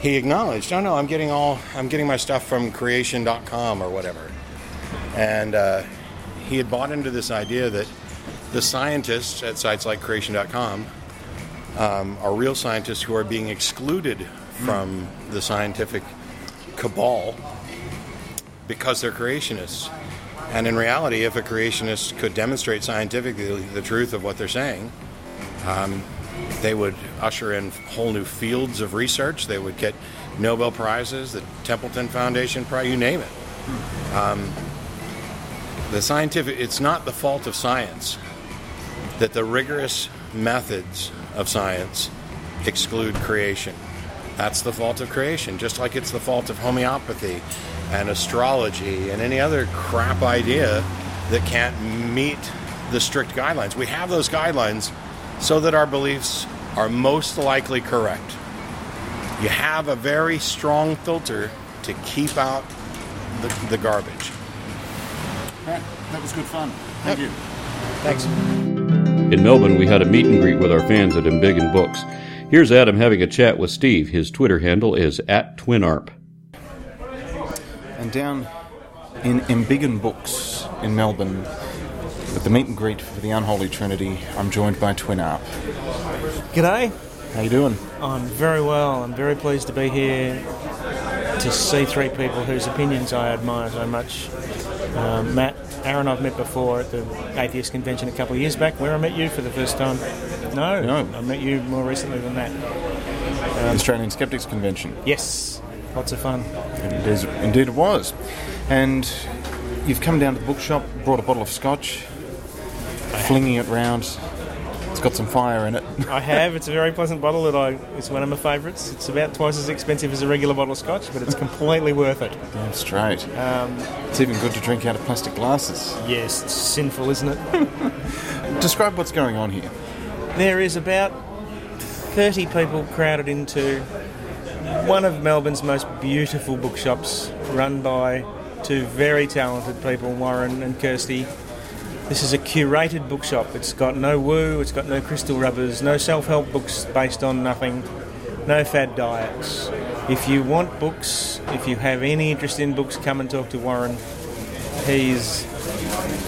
D: he acknowledged, oh no, I'm getting all, I'm getting my stuff from creation.com or whatever. And uh, he had bought into this idea that the scientists at sites like creation.com um, are real scientists who are being excluded from the scientific cabal because they're creationists. And in reality, if a creationist could demonstrate scientifically the truth of what they're saying, um, they would usher in whole new fields of research. They would get Nobel Prizes, the Templeton Foundation Prize, you name it. Um, the scientific, it's not the fault of science that the rigorous methods of science exclude creation. That's the fault of creation, just like it's the fault of homeopathy and astrology and any other crap idea that can't meet the strict guidelines. We have those guidelines so that our beliefs are most likely correct. You have a very strong filter to keep out the, the garbage.
C: Right, that was good fun. Thank you.
H: Thanks.
B: In Melbourne, we had a meet and greet with our fans at Embiggen Books. Here's Adam having a chat with Steve. His Twitter handle is at TwinArp.
C: And down in Embiggen Books in Melbourne, at the meet and greet for the Unholy Trinity, I'm joined by TwinArp.
I: G'day.
C: How you doing?
I: I'm very well. I'm very pleased to be here to see three people whose opinions I admire so much. Um, Matt, Aron, I've met before at the Atheist Convention a couple of years back, where I met you for the first time. No,
C: No.
I: I met you more recently than that.
C: the Australian Skeptics Convention.
I: Yes, lots of fun.
C: It is, indeed, it was. And you've come down to the bookshop, brought a bottle of scotch, flinging it round. It's got some fire in it.
I: I have. It's a very pleasant bottle that I. It's one of my favourites. It's about twice as expensive as a regular bottle of scotch, but it's completely worth it.
C: Damn straight.
I: Um,
C: It's even good to drink out of plastic glasses.
I: yes, it's sinful, isn't it?
C: Describe what's going on here.
I: There is about 30 people crowded into one of Melbourne's most beautiful bookshops, run by two very talented people, Warren and Kirsty. This is a curated bookshop. It's got no woo, it's got no crystal rubbers, no self help books based on nothing, no fad diets. If you want books, if you have any interest in books, come and talk to Warren. He's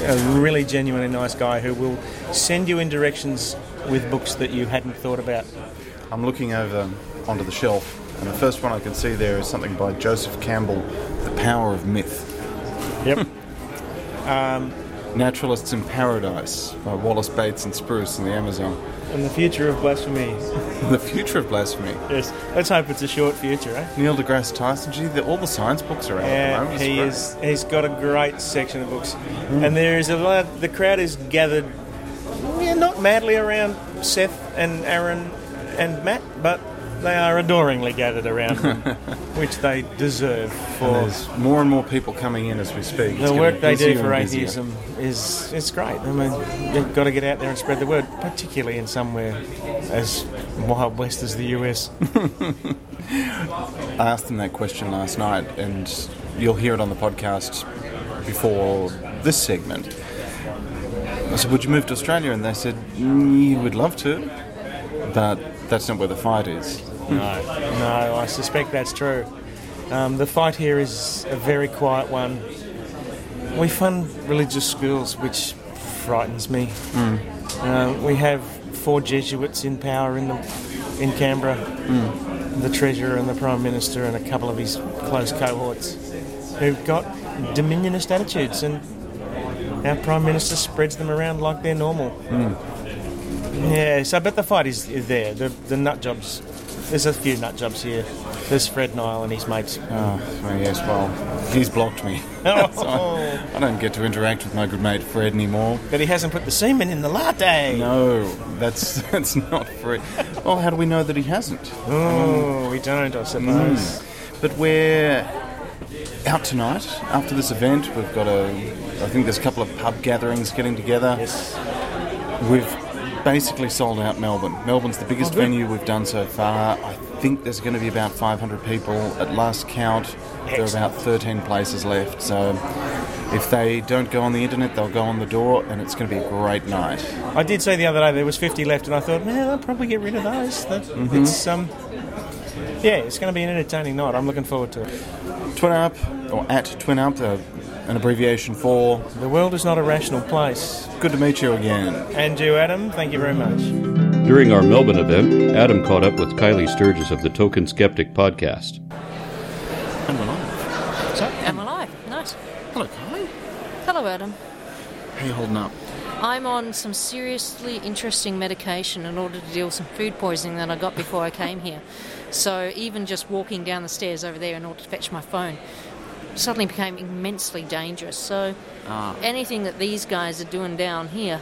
I: a really genuinely nice guy who will send you in directions with books that you hadn't thought about.
C: I'm looking over onto the shelf, and the first one I can see there is something by Joseph Campbell, The Power of Myth.
I: Yep.
C: Naturalists in Paradise by Wallace Bates and Spruce in the Amazon.
I: and the future of blasphemy.
C: The Future of Blasphemy.
I: Yes. Let's hope it's a short future, eh?
C: Neil deGrasse Tyson, gee, the, all the science books are out at the
I: Yeah,
C: moment.
I: he is. He's got a great section of books, and there is a lot. The crowd is gathered, yeah, not madly around Seth and Aron and Matt, but they are adoringly gathered around them, which they deserve for
C: And there's more and more people coming in as we speak.
I: The
C: getting
I: work they do for atheism is it's great. I mean, you've got to get out there and spread the word, particularly in somewhere as wild west as the US.
C: I asked them that question last night, and you'll hear it on the podcast before this segment. I said, Would you move to Australia? And they said, "Mm, You would love to, but that's not where the fight is.
I: No, no, I suspect that's true. Um, the fight here is a very quiet one. We fund religious schools, which frightens me. Uh, we have four Jesuits in power in the in Canberra, the Treasurer and the Prime Minister, and a couple of his close cohorts, who've got dominionist attitudes, and our Prime Minister spreads them around like they're normal. Hmm. Yeah, so I bet the fight is, is there. The the nut jobs. There's a few nut jobs here. There's Fred Nile and his mates.
C: Oh, yes, well, he's blocked me.
I: Oh,
C: I don't get to interact with my good mate Fred anymore.
I: but he hasn't put the semen in the latte.
C: No, that's that's not Fred. Well, how do we know that he hasn't?
I: Oh, we don't, I suppose. Hmm.
C: But we're out tonight after this event. We've got a, I think there's a couple of pub gatherings getting together.
I: Yes.
C: We've basically sold out Melbourne. Melbourne's the biggest
I: Oh,
C: venue we've done so far. I think there's going to be about 500 people at last count. There are about 13 places left. So if they don't go on the internet, they'll go on the door, and it's going to be a great night.
I: I did say the other day there was 50 left, and I thought, man, I'll probably get rid of those. That,
C: Mhm.
I: It's um, yeah, it's going to be an entertaining night. I'm looking forward to it.
C: TwinArp, or at TwinArp, uh, an abbreviation for
I: The world is not a rational place.
C: Good to meet you again.
I: And you, Adam. Thank you very much.
B: During our Melbourne event, Adam caught up with Kylie Sturgess of the Token Skeptic podcast.
C: And we're live. So,
J: I'm alive. Nice.
C: hello, Kylie.
J: Hello, Adam.
C: How you holding up?
J: I'm on some seriously interesting medication in order to deal with some food poisoning that I got before I came here. So even just walking down the stairs over there in order to fetch my phone suddenly became immensely dangerous. So
C: Ah.
J: anything that these guys are doing down here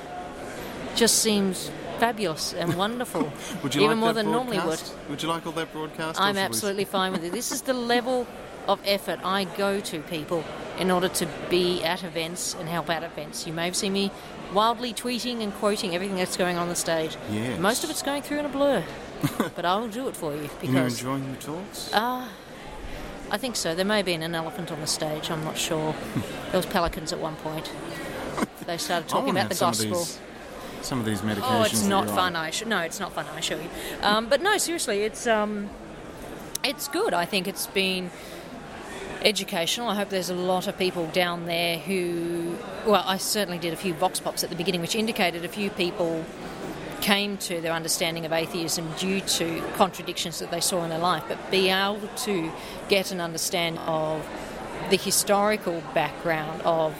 J: just seems fabulous and wonderful.
C: Would you
J: even
C: like
J: more
C: that
J: than normally would.
C: broadcast? Would you like all that broadcast?
J: I'm
C: we-
J: absolutely fine with it. This is the level of effort I go to people in order to be at events and help out events. You may have seen me wildly tweeting and quoting everything that's going on the stage.
C: Yes.
J: Most of it's going through in a blur, but I will do it for you because.
C: You
J: because
C: enjoying the talks?
J: uh, I think so. There may have been an elephant on the stage. I'm not sure. there was pelicans at one point. They started talking about the
C: have some of
J: gospel.
C: Some of these medications.
J: Oh, it's not fun. I sh- no, it's not fun. I show you. Um, but no, seriously, it's um, it's good. I think it's been educational. I hope there's a lot of people down there who, well, I certainly did a few vox pops at the beginning, which indicated a few people came to their understanding of atheism due to contradictions that they saw in their life, but be able to get an understanding of the historical background of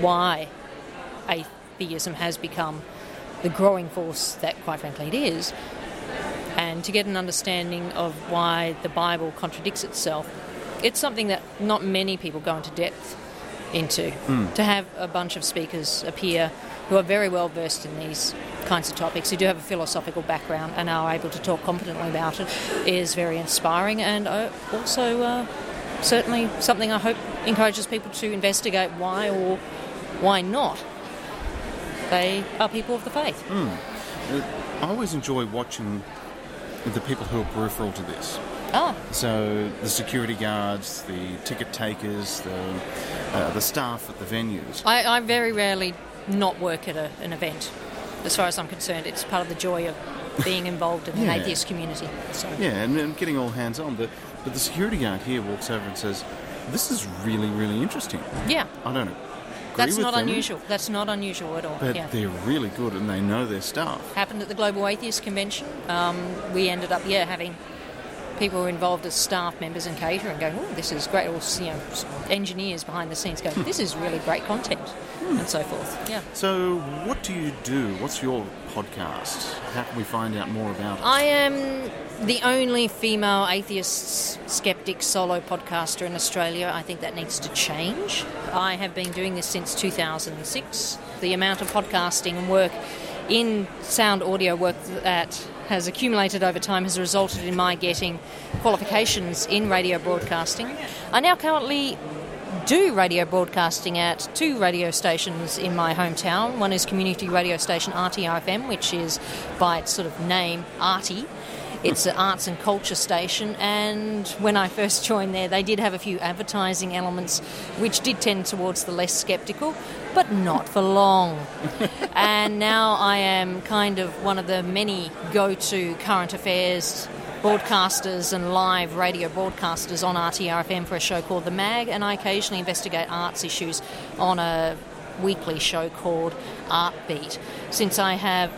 J: why atheism has become the growing force that, quite frankly, it is, and to get an understanding of why the Bible contradicts itself. It's something that not many people go into depth into.
K: Mm.
J: To have a bunch of speakers appear who are very well versed in these kinds of topics, who do have a philosophical background and are able to talk competently about it, is very inspiring and uh, also uh, certainly something I hope encourages people to investigate why or why not they are people of the faith.
C: Uh, I always enjoy watching the people who are peripheral to this.
J: Ah.
C: So the security guards, the ticket takers, the uh, the staff at the venues.
J: I, I very rarely not work at a, an event. As far as I'm concerned, it's part of the joy of being involved in an
C: Yeah.
J: atheist community. So.
C: Yeah, and, and getting all hands on. But but the security guard here walks over and says, "This is really really interesting."
J: Yeah.
C: I don't know.
J: That's not
C: them,
J: unusual. That's not unusual at all.
C: But
J: yeah.
C: they're really good and they know their stuff.
J: Happened at the Global Atheist Convention. Um, we ended up, yeah, having people who were involved as staff members and catering going, oh, this is great. Or, you know, engineers behind the scenes going, hmm. this is really great content, hmm. and so forth. Yeah.
C: So, what do you do? What's your podcast? How can we find out more about it?
J: I am the only female atheist skeptic solo podcaster in Australia. I think that needs to change. I have been doing this since 2006. The amount of podcasting and work in sound audio work that has accumulated over time has resulted in my getting qualifications in radio broadcasting. I now currently do radio broadcasting at two radio stations in my hometown. One is community radio station RTRFM, which is by its sort of name, Arty. It's an arts and culture station, and when I first joined there, they did have a few advertising elements which did tend towards the less sceptical, but not for long. and now I am kind of one of the many go to current affairs broadcasters and live radio broadcasters on RTRFM for a show called The Mag, and I occasionally investigate arts issues on a weekly show called Art Beat. Since I have.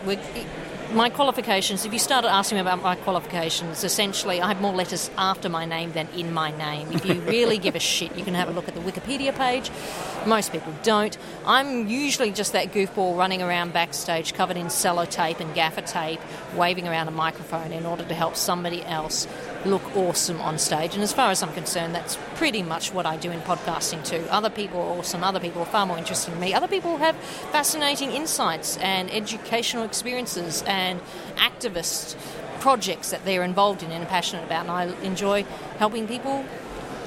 J: My qualifications, if you started asking me about my qualifications, essentially I have more letters after my name than in my name. If you really give a shit, you can have a look at the Wikipedia page. Most people don't. I'm usually just that goofball running around backstage covered in sellotape and gaffer tape, waving around a microphone in order to help somebody else look awesome on stage. And as far as I'm concerned, that's pretty much what I do in podcasting too. Other people are awesome, other people are far more interesting than me. Other people have fascinating insights and educational experiences and activist projects that they're involved in and are passionate about. And I enjoy helping people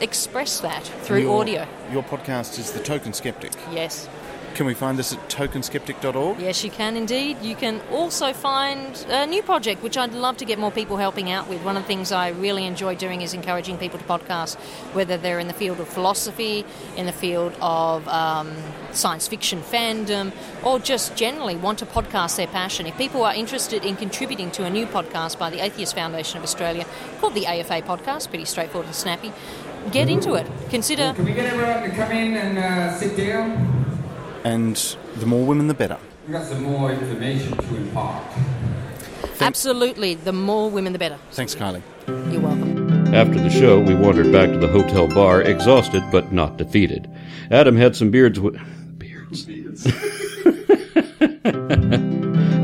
J: express that through
C: Your-
J: audio.
C: Your podcast is The Token Skeptic.
J: Yes.
C: Can we find this at tokenskeptic.org?
J: Yes, you can indeed. You can also find a new project, which I'd love to get more people helping out with. One of the things I really enjoy doing is encouraging people to podcast, whether they're in the field of philosophy, in the field of um, science fiction fandom, or just generally want to podcast their passion. If people are interested in contributing to a new podcast by the Atheist Foundation of Australia called the AFA Podcast, pretty straightforward and snappy, get into it. Consider.
L: Can we get everyone to come in and uh, sit down?
C: And the more women, the better.
L: We've got some more information to impart.
J: Absolutely, the more women, the better.
C: Thanks, Kylie.
J: You're welcome.
B: After the show, we wandered back to the hotel bar, exhausted but not defeated. Adam had some beards. W- beards.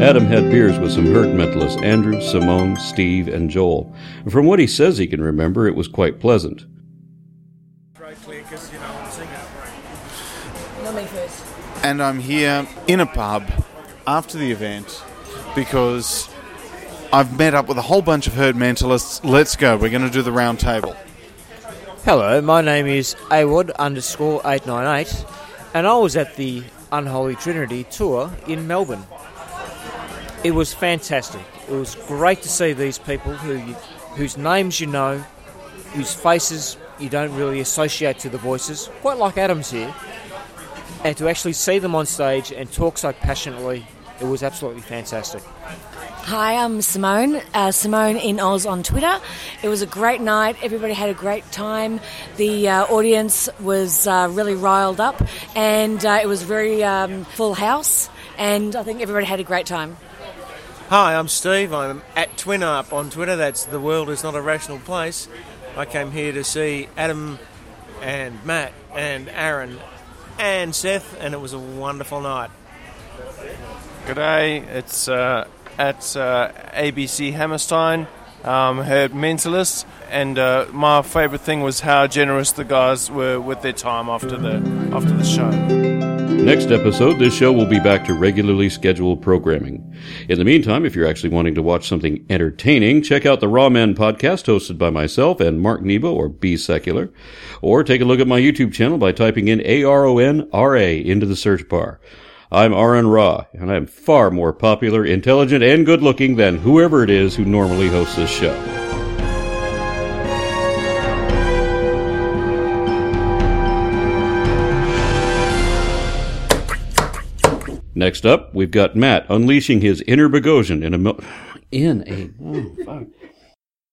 B: Adam had beers with some herd mentalists Andrew, Simone, Steve, and Joel. From what he says he can remember, it was quite pleasant.
C: And I'm here in a pub after the event because I've met up with a whole bunch of herd mentalists. Let's go. We're going to do the round table.
M: Hello, my name is Awad underscore 898, and I was at the Unholy Trinity tour in Melbourne. It was fantastic. It was great to see these people who you, whose names you know, whose faces you don't really associate to the voices, quite like Adam's here, and to actually see them on stage and talk so passionately, it was absolutely fantastic.
N: Hi, I'm Simone. Uh, Simone in Oz on Twitter. It was a great night. Everybody had a great time. The uh, audience was uh, really riled up, and uh, it was very um, full house. And I think everybody had a great time.
A: Hi, I'm Steve. I'm at TwinArp on Twitter. That's the world is not a rational place. I came here to see Adam and Matt and Aron and Seth, and it was a wonderful night.
O: G'day, it's uh, at uh, ABC Hammerstein, um, herd Mentalist, and uh, my favourite thing was how generous the guys were with their time after the after the show.
B: Next episode, this show will be back to regularly scheduled programming. In the meantime, if you're actually wanting to watch something entertaining, check out the Ra-Men podcast hosted by myself and Mark Nebo or B Secular, or take a look at my YouTube channel by typing in A-R-O-N-R-A into the search bar. I'm Aron Ra, and I'm far more popular, intelligent, and good looking than whoever it is who normally hosts this show. Next up, we've got Matt unleashing his inner Boghossian in a mil- in a oh, fuck.